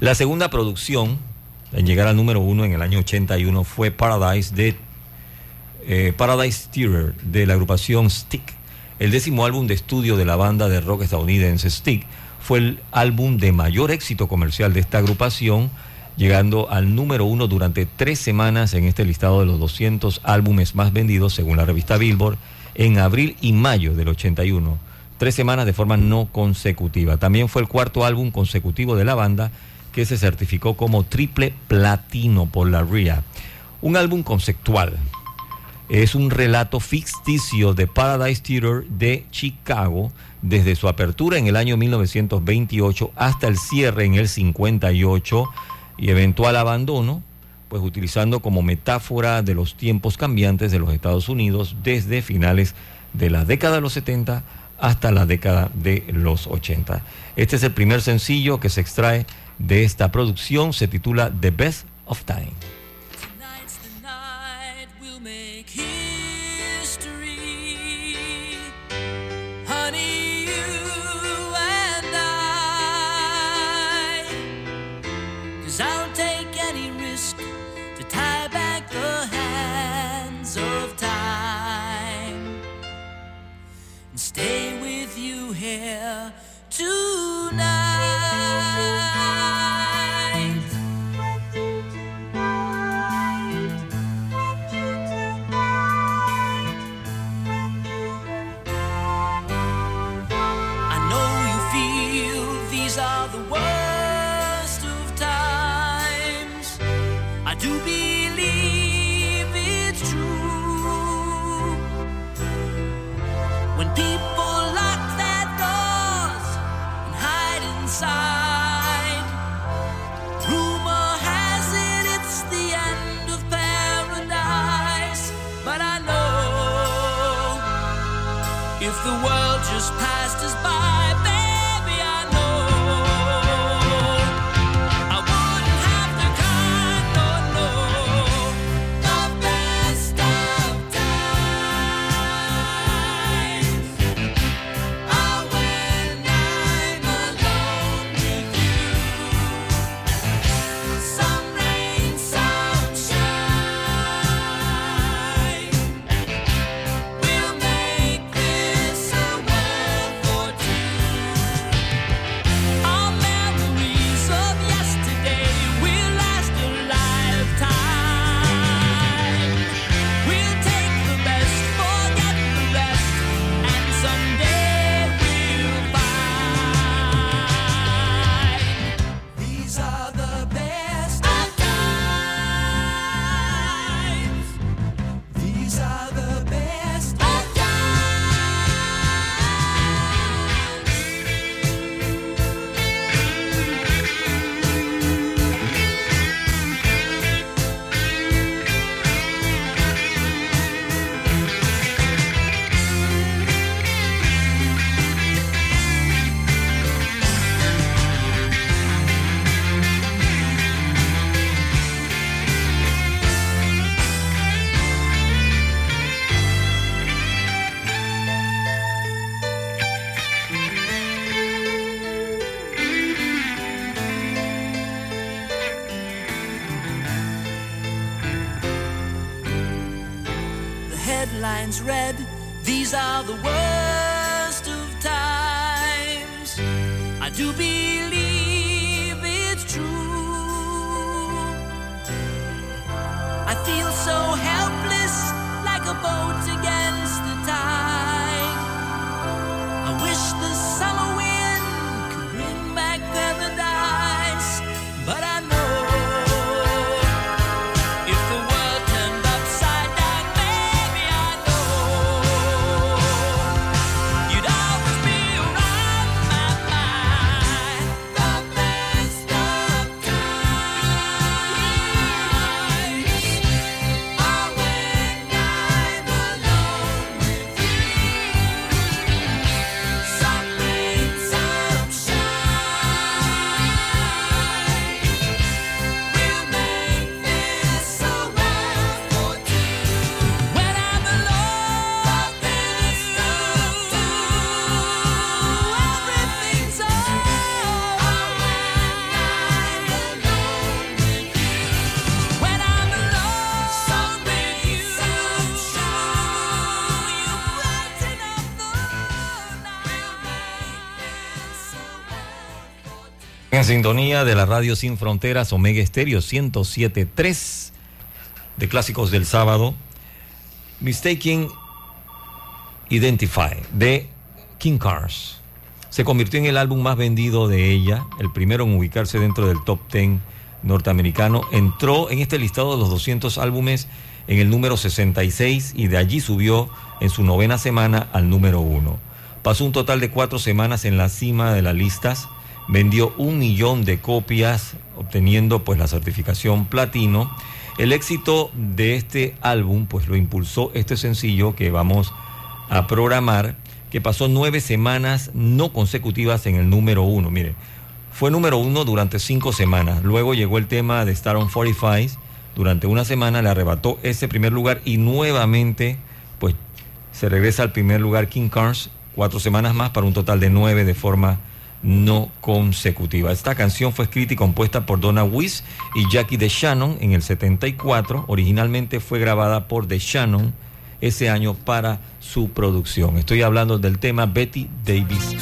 La segunda producción en llegar al número uno en el año 81 fue Paradise de eh, Paradise Theater de la agrupación Stick. El décimo álbum de estudio de la banda de rock estadounidense Stick fue el álbum de mayor éxito comercial de esta agrupación, llegando al número uno durante tres semanas en este listado de los 200 álbumes más vendidos según la revista Billboard en abril y mayo del 81. Tres semanas de forma no consecutiva. También fue el cuarto álbum consecutivo de la banda que se certificó como triple platino por la RIA. Un álbum conceptual. Es un relato ficticio de Paradise Theater de Chicago desde su apertura en el año 1928 hasta el cierre en el 58 y eventual abandono, pues utilizando como metáfora de los tiempos cambiantes de los Estados Unidos desde finales de la década de los 70 hasta la década de los 80. Este es el primer sencillo que se extrae de esta producción se titula The Best of Time. lines read. These are the worst of times. I do believe. Sintonía de la radio Sin Fronteras, Omega Estéreo 107.3 de Clásicos del Sábado, Mistaking Identify de King Cars. Se convirtió en el álbum más vendido de ella, el primero en ubicarse dentro del top 10 norteamericano. Entró en este listado de los 200 álbumes en el número 66 y de allí subió en su novena semana al número 1. Pasó un total de cuatro semanas en la cima de las listas vendió un millón de copias, obteniendo pues la certificación platino. El éxito de este álbum pues lo impulsó este sencillo que vamos a programar, que pasó nueve semanas no consecutivas en el número uno. Mire, fue número uno durante cinco semanas. Luego llegó el tema de Star on 45. Durante una semana le arrebató ese primer lugar y nuevamente pues se regresa al primer lugar King Cars cuatro semanas más para un total de nueve de forma no consecutiva. Esta canción fue escrita y compuesta por Donna Weiss y Jackie DeShannon en el 74. Originalmente fue grabada por DeShannon ese año para su producción. Estoy hablando del tema Betty Davis.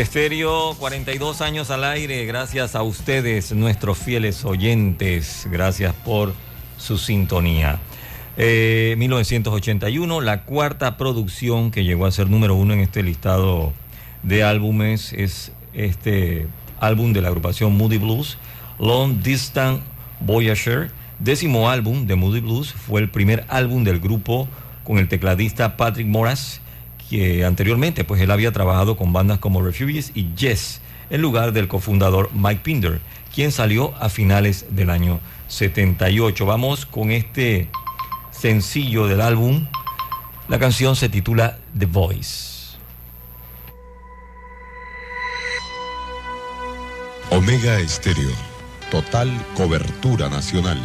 Estéreo, 42 años al aire, gracias a ustedes, nuestros fieles oyentes, gracias por su sintonía. 1981, eh, la cuarta producción que llegó a ser número uno en este listado de álbumes es este álbum de la agrupación Moody Blues, Long Distant Voyager, décimo álbum de Moody Blues, fue el primer álbum del grupo con el tecladista Patrick Moras, que anteriormente pues él había trabajado con bandas como Refugees y Yes, en lugar del cofundador Mike Pinder, quien salió a finales del año 78. Vamos con este sencillo del álbum. La canción se titula The Voice. Omega Estéreo. Total cobertura nacional.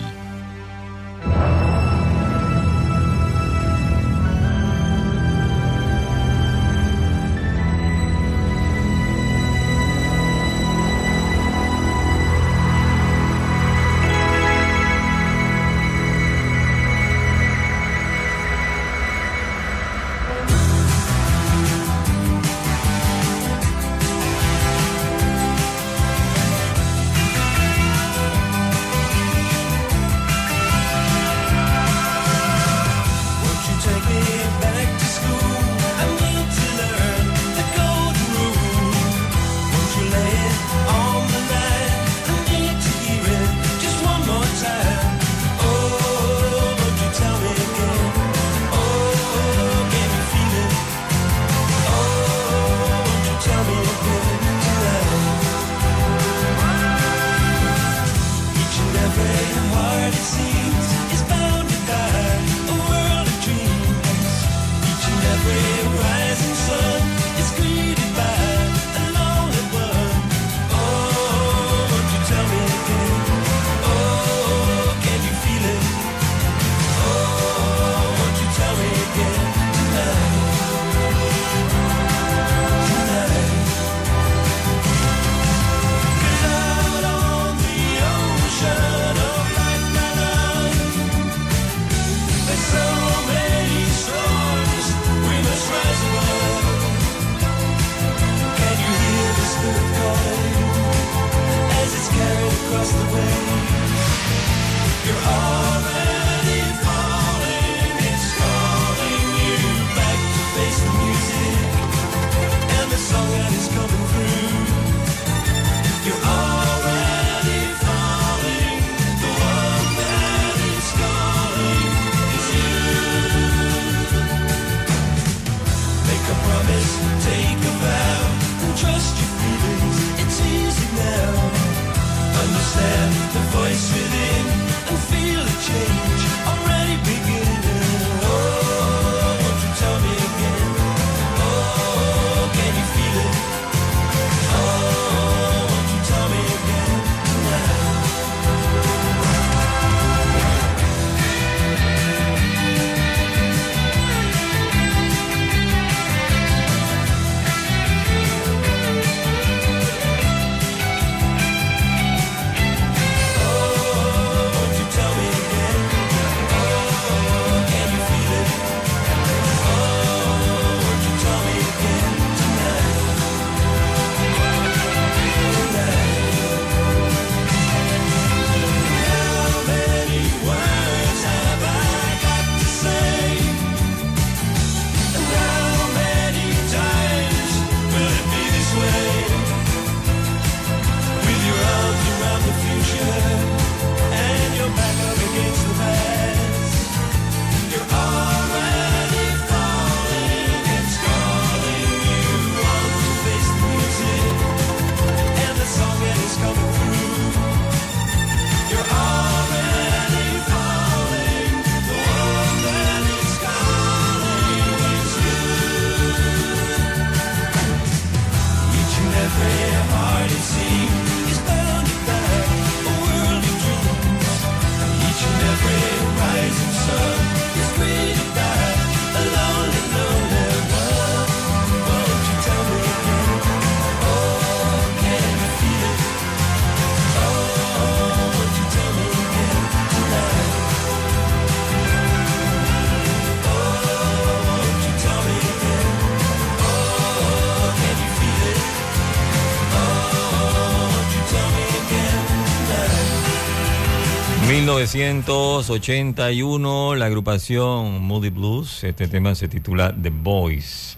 1981, la agrupación Moody Blues, este tema se titula The Voice.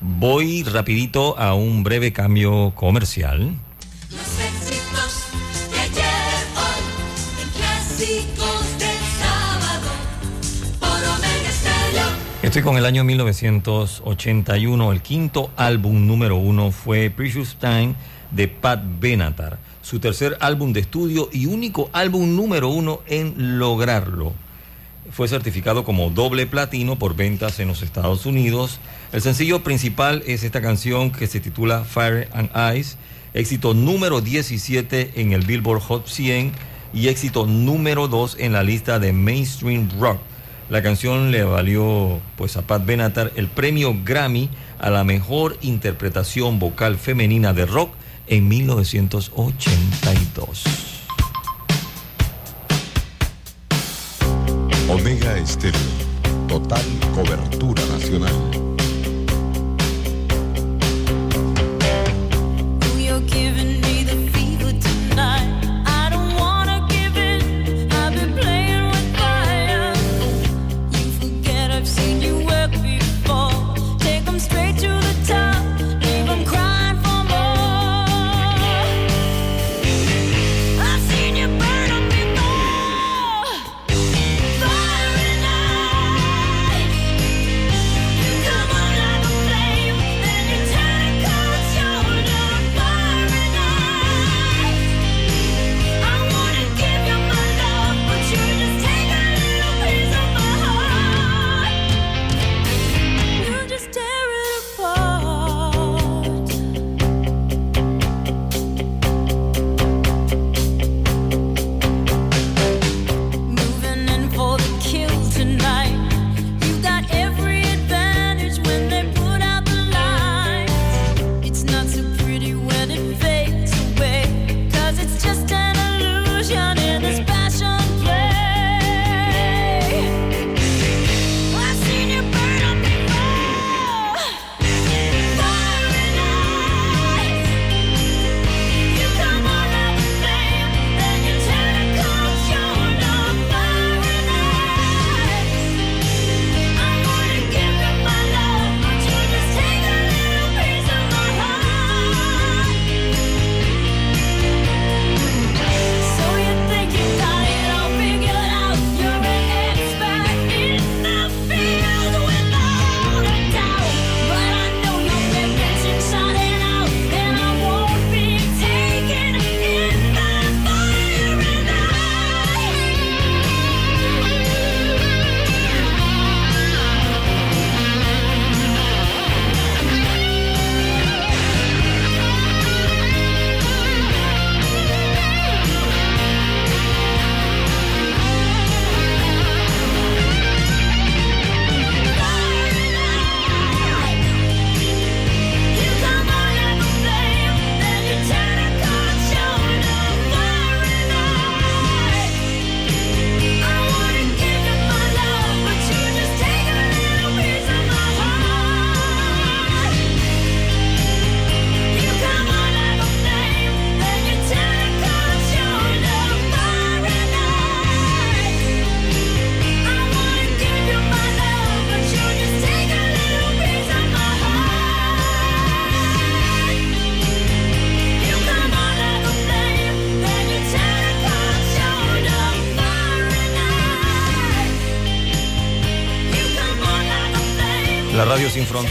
Voy rapidito a un breve cambio comercial. Estoy con el año 1981, el quinto álbum número uno fue Precious Time de Pat Benatar su tercer álbum de estudio y único álbum número uno en lograrlo. Fue certificado como doble platino por ventas en los Estados Unidos. El sencillo principal es esta canción que se titula Fire and Ice, éxito número 17 en el Billboard Hot 100 y éxito número 2 en la lista de Mainstream Rock. La canción le valió pues a Pat Benatar el premio Grammy a la mejor interpretación vocal femenina de rock en 1982. Omega Estéreo, total cobertura nacional.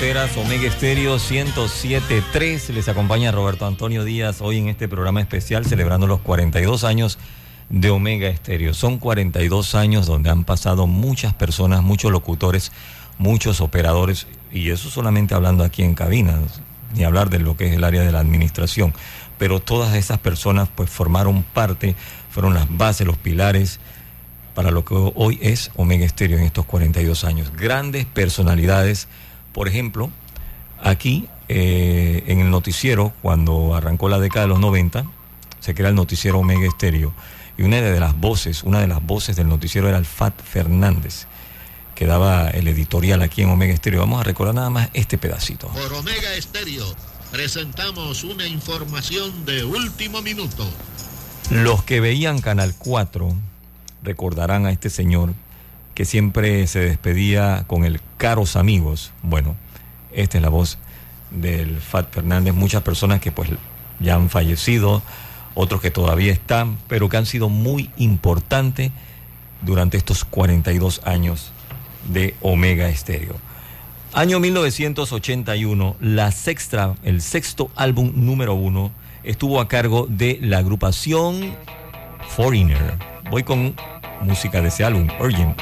Omega Estéreo 107.3. Les acompaña Roberto Antonio Díaz hoy en este programa especial celebrando los 42 años de Omega Estéreo. Son 42 años donde han pasado muchas personas, muchos locutores, muchos operadores, y eso solamente hablando aquí en cabina, ni hablar de lo que es el área de la administración. Pero todas esas personas pues formaron parte, fueron las bases, los pilares para lo que hoy es Omega Estéreo en estos 42 años. Grandes personalidades por ejemplo, aquí eh, en el noticiero, cuando arrancó la década de los 90, se crea el noticiero Omega Estéreo. Y una de las voces, una de las voces del noticiero era el Fat Fernández, que daba el editorial aquí en Omega Estéreo. Vamos a recordar nada más este pedacito. Por Omega Estéreo presentamos una información de último minuto. Los que veían Canal 4 recordarán a este señor que siempre se despedía con el caros amigos. Bueno, esta es la voz del Fat Fernández. Muchas personas que pues ya han fallecido, otros que todavía están, pero que han sido muy importantes durante estos 42 años de Omega Estéreo. Año 1981, la sexta, el sexto álbum número uno estuvo a cargo de la agrupación Foreigner. Voy con música de ese álbum, Urgent.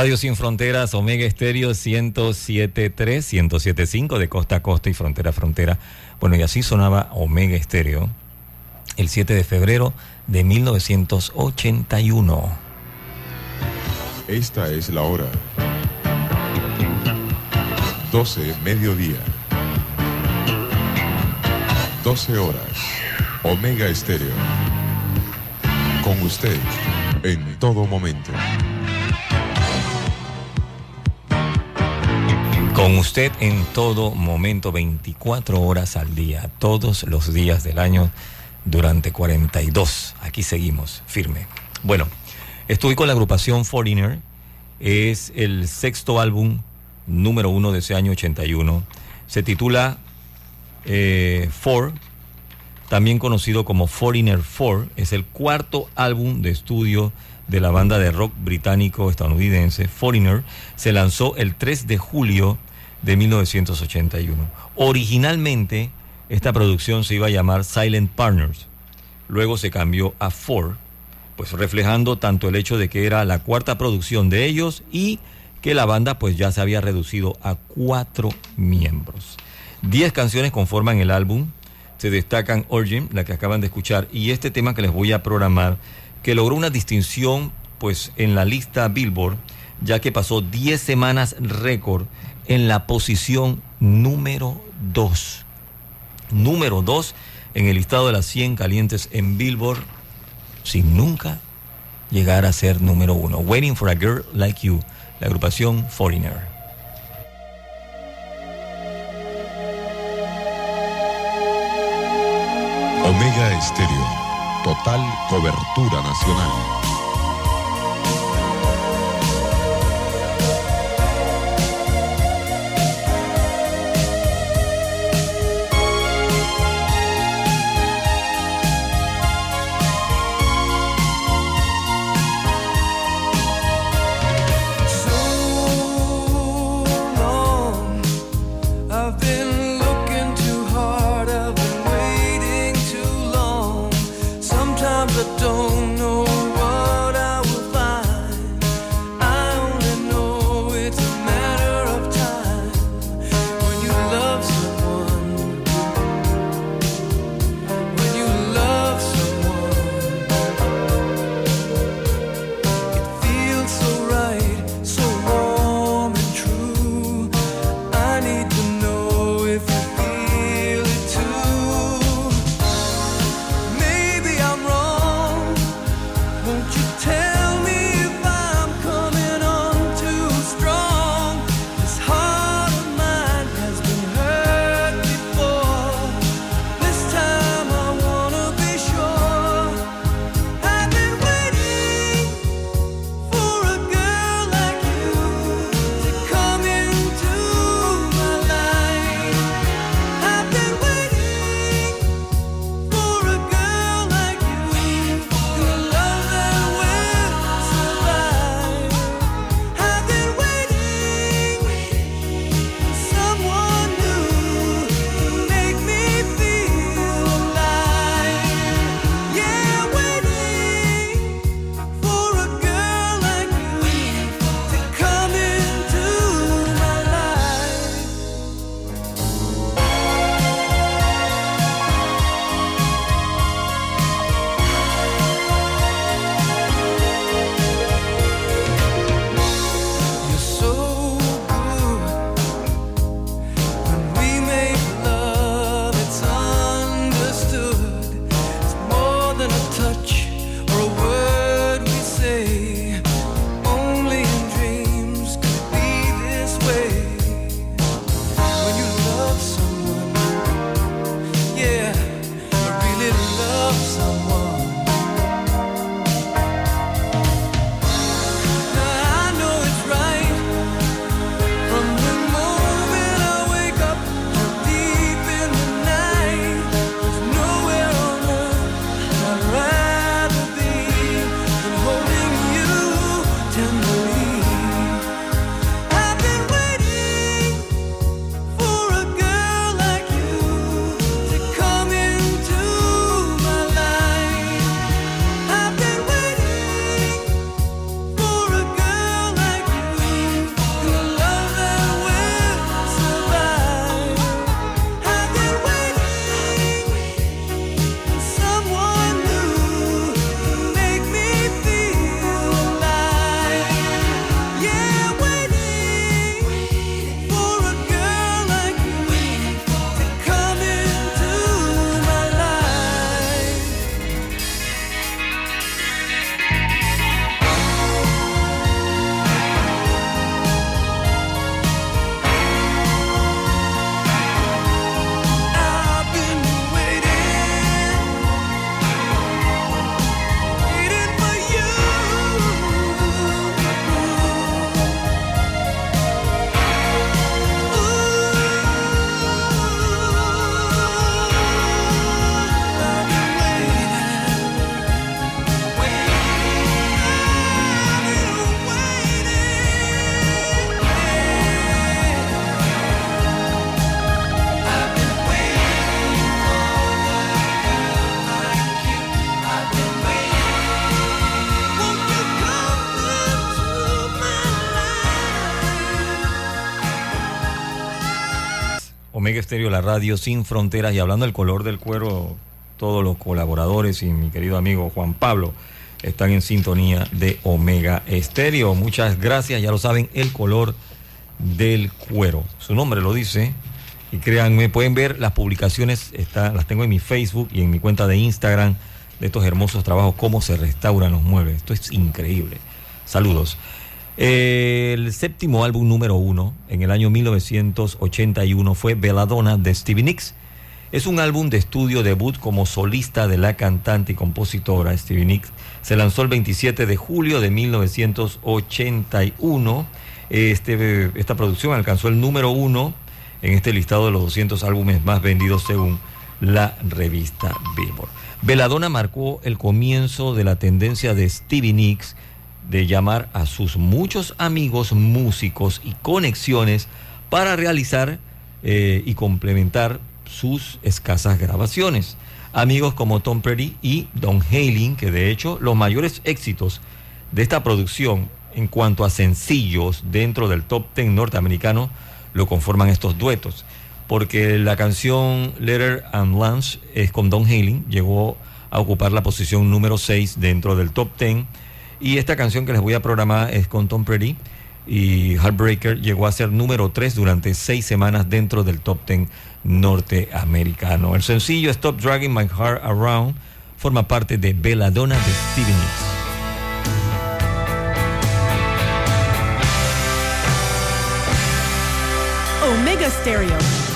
Radio sin fronteras, Omega Estéreo 1073, 1075 de costa a costa y frontera a frontera. Bueno, y así sonaba Omega Estéreo el 7 de febrero de 1981. Esta es la hora. 12 mediodía. 12 horas. Omega Estéreo. Con usted en todo momento. Con usted en todo momento, 24 horas al día, todos los días del año, durante 42. Aquí seguimos, firme. Bueno, estoy con la agrupación Foreigner. Es el sexto álbum número uno de ese año 81. Se titula eh, Four, también conocido como Foreigner 4, es el cuarto álbum de estudio de la banda de rock británico-estadounidense Foreigner. Se lanzó el 3 de julio de 1981. Originalmente, esta producción se iba a llamar Silent Partners. Luego se cambió a Four, pues reflejando tanto el hecho de que era la cuarta producción de ellos y que la banda pues ya se había reducido a cuatro miembros. Diez canciones conforman el álbum. Se destacan Origin, la que acaban de escuchar, y este tema que les voy a programar, que logró una distinción pues en la lista Billboard, ya que pasó 10 semanas récord en la posición número 2. Número 2 en el listado de las 100 calientes en Billboard, sin nunca llegar a ser número 1. Waiting for a Girl Like You, la agrupación Foreigner. Omega Estéreo. Total cobertura nacional. Estéreo, la radio sin fronteras. Y hablando del color del cuero, todos los colaboradores y mi querido amigo Juan Pablo están en sintonía de Omega Estéreo. Muchas gracias, ya lo saben, el color del cuero. Su nombre lo dice. Y créanme, pueden ver las publicaciones, está, las tengo en mi Facebook y en mi cuenta de Instagram de estos hermosos trabajos, cómo se restauran los muebles. Esto es increíble. Saludos. El séptimo álbum número uno en el año 1981 fue Belladonna de Stevie Nicks. Es un álbum de estudio debut como solista de la cantante y compositora Stevie Nicks. Se lanzó el 27 de julio de 1981. Este, esta producción alcanzó el número uno en este listado de los 200 álbumes más vendidos según la revista Billboard. Belladonna marcó el comienzo de la tendencia de Stevie Nicks de llamar a sus muchos amigos músicos y conexiones para realizar eh, y complementar sus escasas grabaciones. Amigos como Tom Petty y Don Haling, que de hecho los mayores éxitos de esta producción en cuanto a sencillos dentro del top 10 norteamericano lo conforman estos duetos. Porque la canción Letter and Lunch es con Don Haling, llegó a ocupar la posición número 6 dentro del top 10 y esta canción que les voy a programar es con Tom Petty y Heartbreaker llegó a ser número 3 durante seis semanas dentro del top 10 norteamericano. El sencillo Stop Dragging My Heart Around forma parte de Belladonna de Stevie Nicks. Omega Stereo.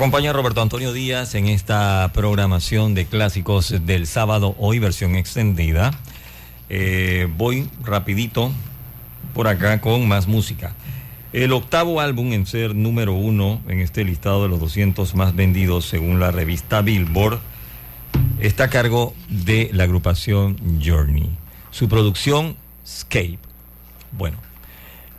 Acompaña Roberto Antonio Díaz en esta programación de clásicos del sábado, hoy versión extendida. Eh, voy rapidito por acá con más música. El octavo álbum en ser número uno en este listado de los 200 más vendidos según la revista Billboard está a cargo de la agrupación Journey. Su producción, Escape. Bueno,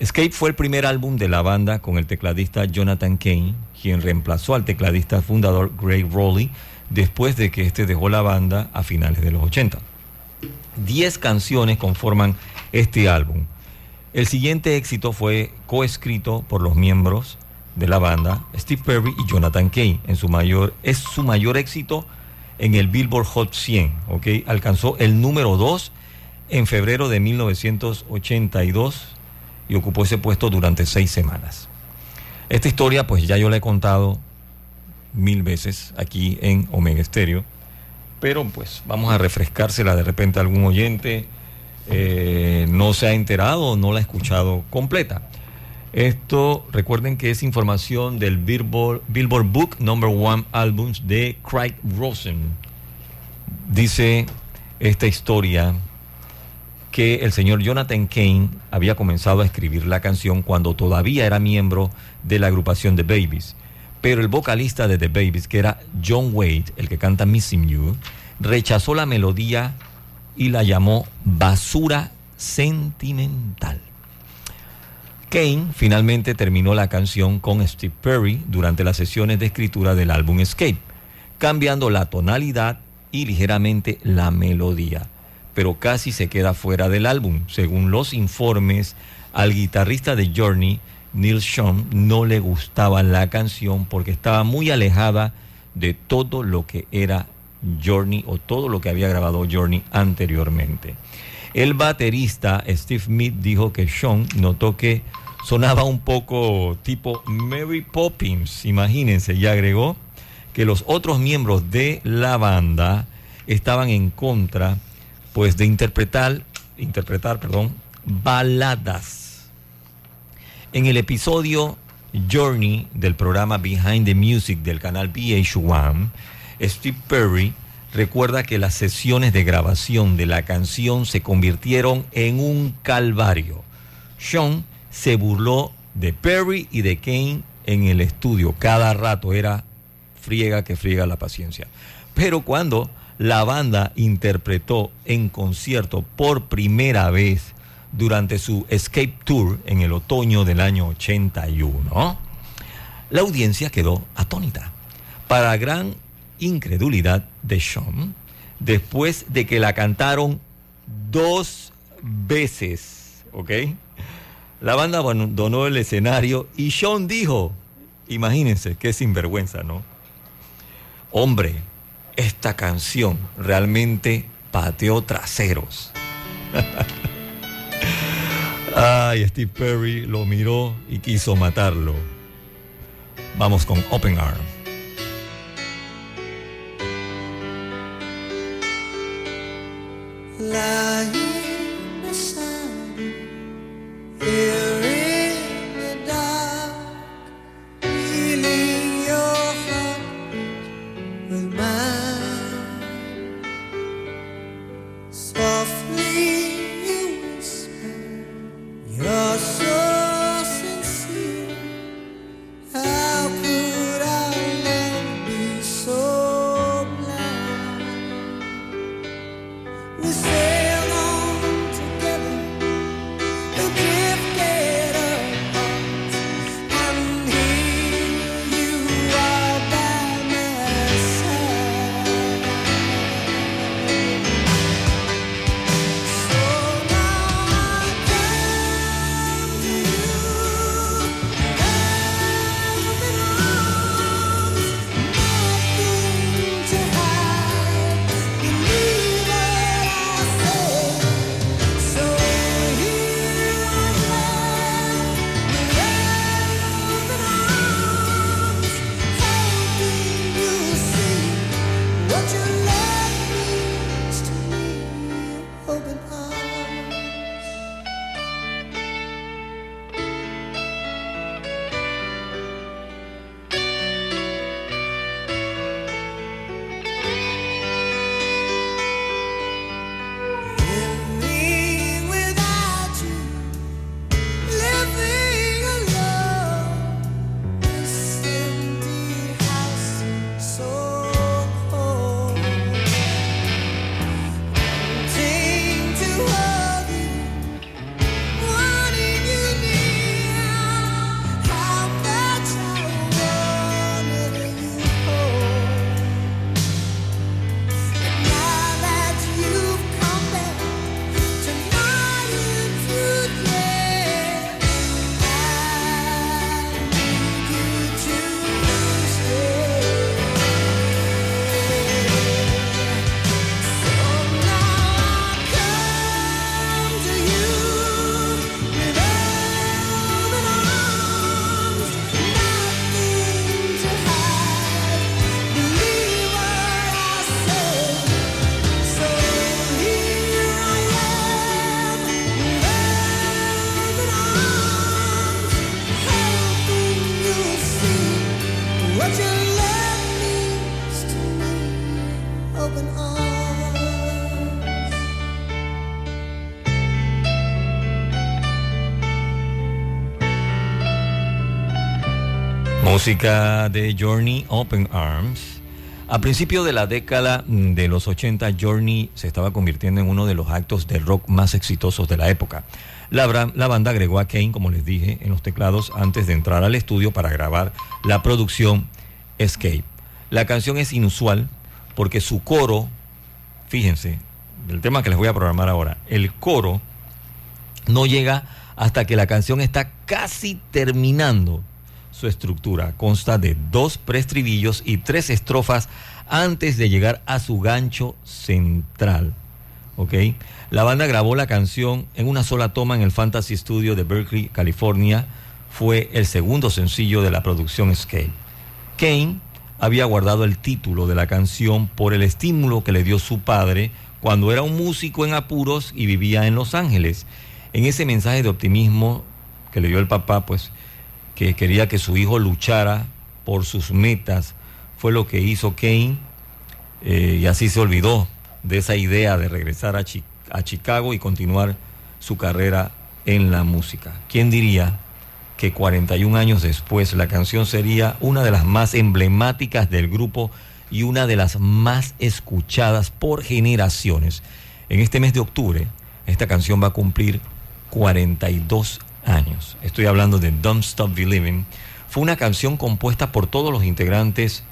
Escape fue el primer álbum de la banda con el tecladista Jonathan Kane, quien reemplazó al tecladista fundador Greg Rowley después de que este dejó la banda a finales de los 80. Diez canciones conforman este álbum. El siguiente éxito fue coescrito por los miembros de la banda, Steve Perry y Jonathan Kane. En su mayor, es su mayor éxito en el Billboard Hot 100. ¿ok? Alcanzó el número 2 en febrero de 1982 y ocupó ese puesto durante seis semanas. Esta historia, pues ya yo la he contado mil veces aquí en Omega Stereo, pero pues vamos a refrescársela de repente a algún oyente eh, no se ha enterado no la ha escuchado completa. Esto, recuerden que es información del Billboard, Billboard Book Number One Albums de Craig Rosen. Dice esta historia que el señor Jonathan Kane había comenzado a escribir la canción cuando todavía era miembro de la agrupación The Babies. Pero el vocalista de The Babies, que era John Wade, el que canta Missing You, rechazó la melodía y la llamó basura sentimental. Kane finalmente terminó la canción con Steve Perry durante las sesiones de escritura del álbum Escape, cambiando la tonalidad y ligeramente la melodía, pero casi se queda fuera del álbum. Según los informes, al guitarrista de Journey, Neil Sean, no le gustaba la canción porque estaba muy alejada de todo lo que era Journey o todo lo que había grabado Journey anteriormente. El baterista Steve Smith dijo que Sean notó que sonaba un poco tipo Mary Poppins, imagínense, y agregó que los otros miembros de la banda estaban en contra pues de interpretar interpretar, perdón, baladas. En el episodio Journey del programa Behind the Music del canal VH1, Steve Perry recuerda que las sesiones de grabación de la canción se convirtieron en un calvario. Sean se burló de Perry y de Kane en el estudio. Cada rato era friega que friega la paciencia. Pero cuando la banda interpretó en concierto por primera vez durante su Escape Tour en el otoño del año 81, la audiencia quedó atónita. Para gran incredulidad de Sean, después de que la cantaron dos veces, ¿ok? La banda abandonó el escenario y Sean dijo, imagínense qué sinvergüenza, ¿no? Hombre, esta canción realmente pateó traseros. Ay, Steve Perry lo miró y quiso matarlo. Vamos con Open Arm. Música de Journey Open Arms. A principio de la década mm, de los 80, Journey se estaba convirtiendo en uno de los actos de rock más exitosos de la época. La, la banda agregó a Kane, como les dije, en los teclados antes de entrar al estudio para grabar la producción Escape. La canción es inusual porque su coro, fíjense, del tema que les voy a programar ahora, el coro no llega hasta que la canción está casi terminando su estructura. Consta de dos preestribillos y tres estrofas antes de llegar a su gancho central. ¿Ok? La banda grabó la canción en una sola toma en el Fantasy Studio de Berkeley, California. Fue el segundo sencillo de la producción Escape. Kane había guardado el título de la canción por el estímulo que le dio su padre cuando era un músico en apuros y vivía en Los Ángeles. En ese mensaje de optimismo que le dio el papá, pues que quería que su hijo luchara por sus metas, fue lo que hizo Kane eh, y así se olvidó de esa idea de regresar a, a Chicago y continuar su carrera en la música. ¿Quién diría que 41 años después la canción sería una de las más emblemáticas del grupo y una de las más escuchadas por generaciones? En este mes de octubre, esta canción va a cumplir 42 años. Estoy hablando de Don't Stop Believing. Fue una canción compuesta por todos los integrantes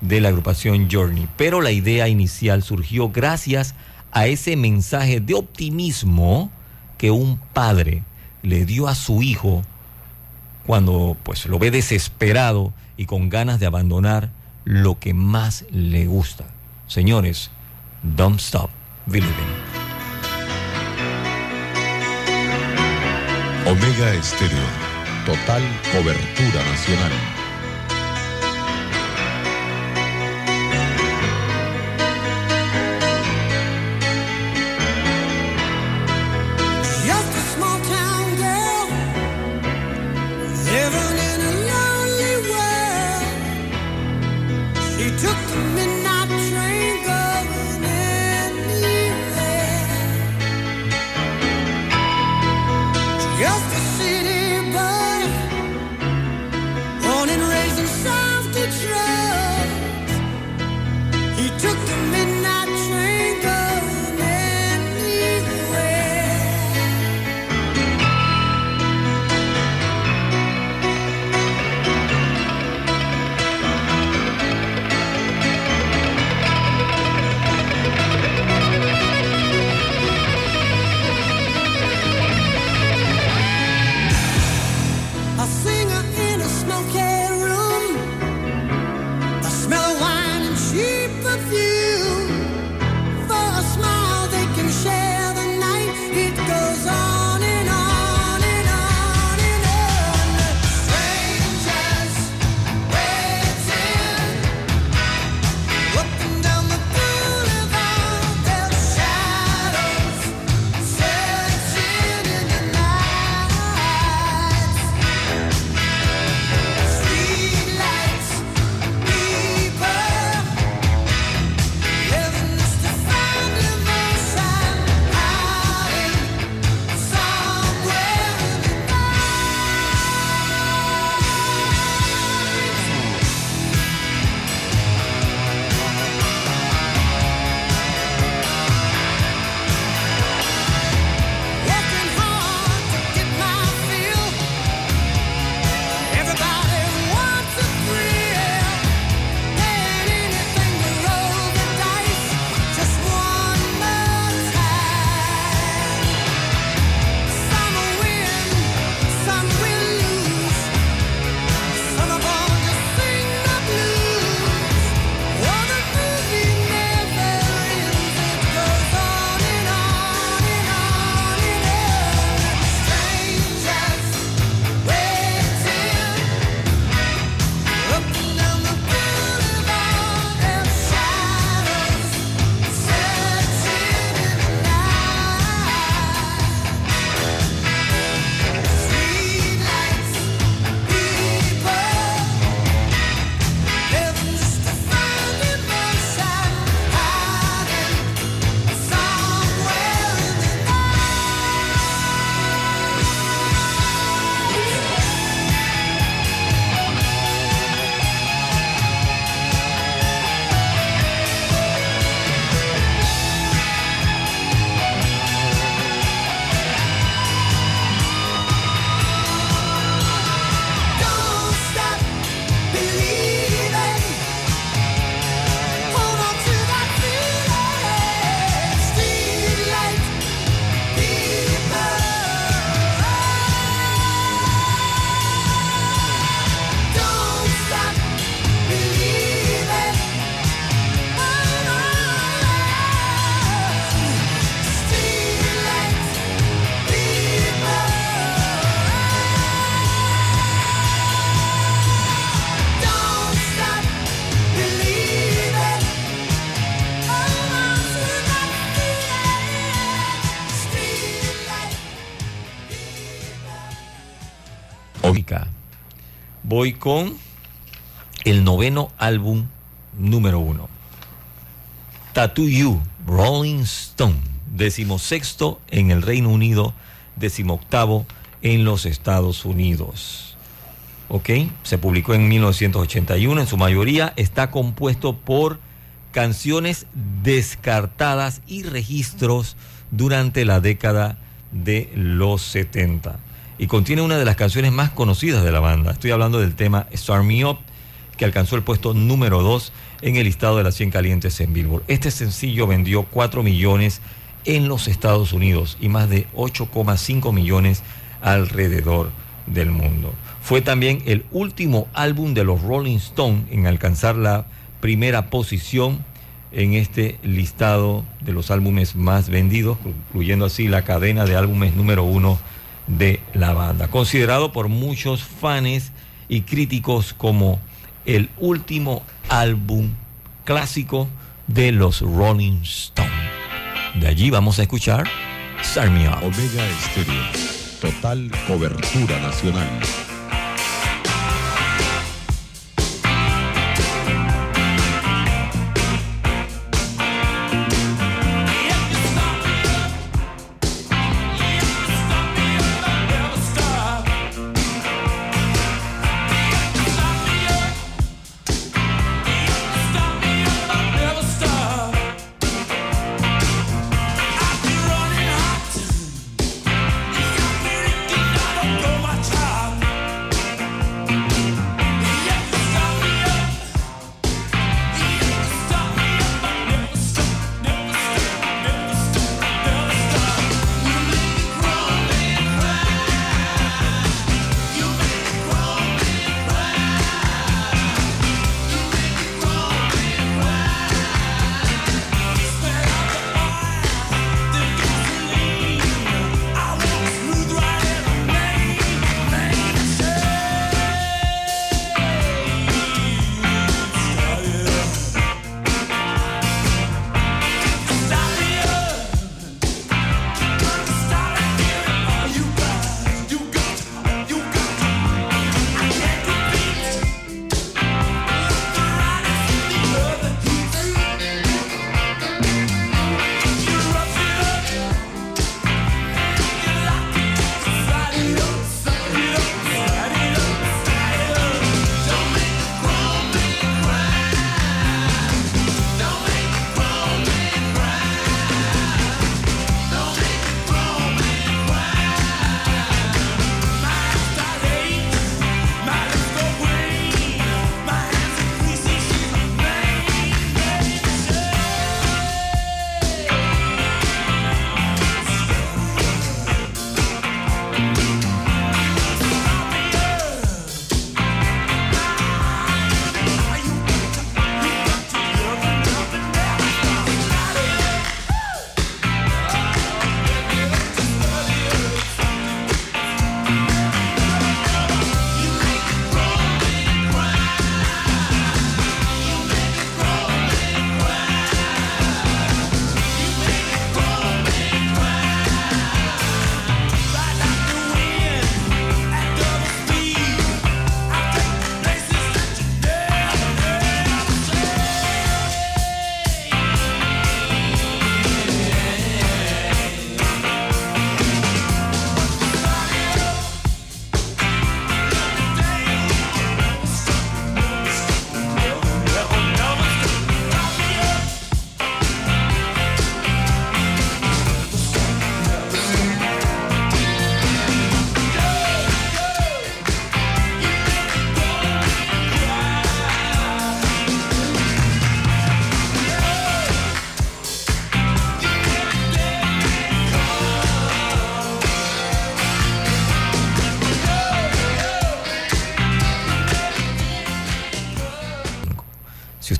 de la agrupación Journey, pero la idea inicial surgió gracias a ese mensaje de optimismo que un padre le dio a su hijo cuando pues lo ve desesperado y con ganas de abandonar lo que más le gusta. Señores, don't stop believing. Omega Estéreo. Total cobertura nacional. Voy con el noveno álbum número uno. Tattoo You, Rolling Stone, decimosexto en el Reino Unido, decimoctavo en los Estados Unidos. ¿Ok? Se publicó en 1981, en su mayoría está compuesto por canciones descartadas y registros durante la década de los 70. Y contiene una de las canciones más conocidas de la banda. Estoy hablando del tema Start Me Up, que alcanzó el puesto número 2 en el listado de las 100 calientes en Billboard. Este sencillo vendió 4 millones en los Estados Unidos y más de 8,5 millones alrededor del mundo. Fue también el último álbum de los Rolling Stones en alcanzar la primera posición en este listado de los álbumes más vendidos, incluyendo así la cadena de álbumes número uno de la banda. Considerado por muchos fans y críticos como el último álbum clásico de los Rolling Stones. De allí vamos a escuchar Up. Omega. Total cobertura nacional.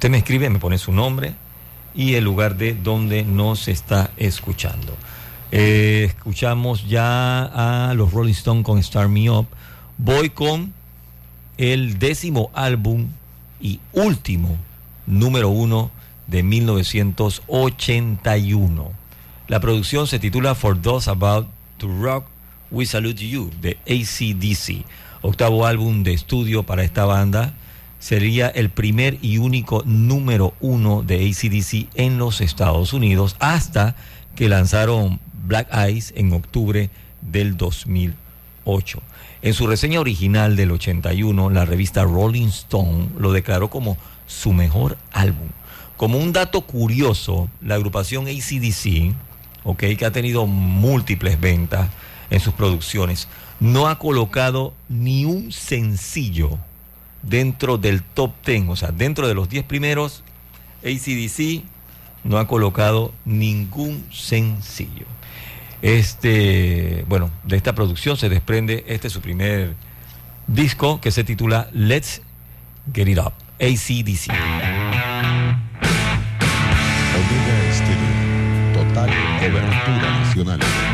Usted me escribe, me pone su nombre y el lugar de donde nos está escuchando. Eh, escuchamos ya a los Rolling Stones con Start Me Up. Voy con el décimo álbum y último número uno de 1981. La producción se titula For Those About to Rock, We Salute You de ACDC. octavo álbum de estudio para esta banda. Sería el primer y único número uno de ACDC en los Estados Unidos hasta que lanzaron Black Eyes en octubre del 2008. En su reseña original del 81, la revista Rolling Stone lo declaró como su mejor álbum. Como un dato curioso, la agrupación ACDC, ok, que ha tenido múltiples ventas en sus producciones, no ha colocado ni un sencillo dentro del top 10, o sea, dentro de los 10 primeros, ACDC no ha colocado ningún sencillo. Este, bueno, de esta producción se desprende este su primer disco que se titula Let's Get It Up, ACDC. Omega Estéreo. Total cobertura nacional.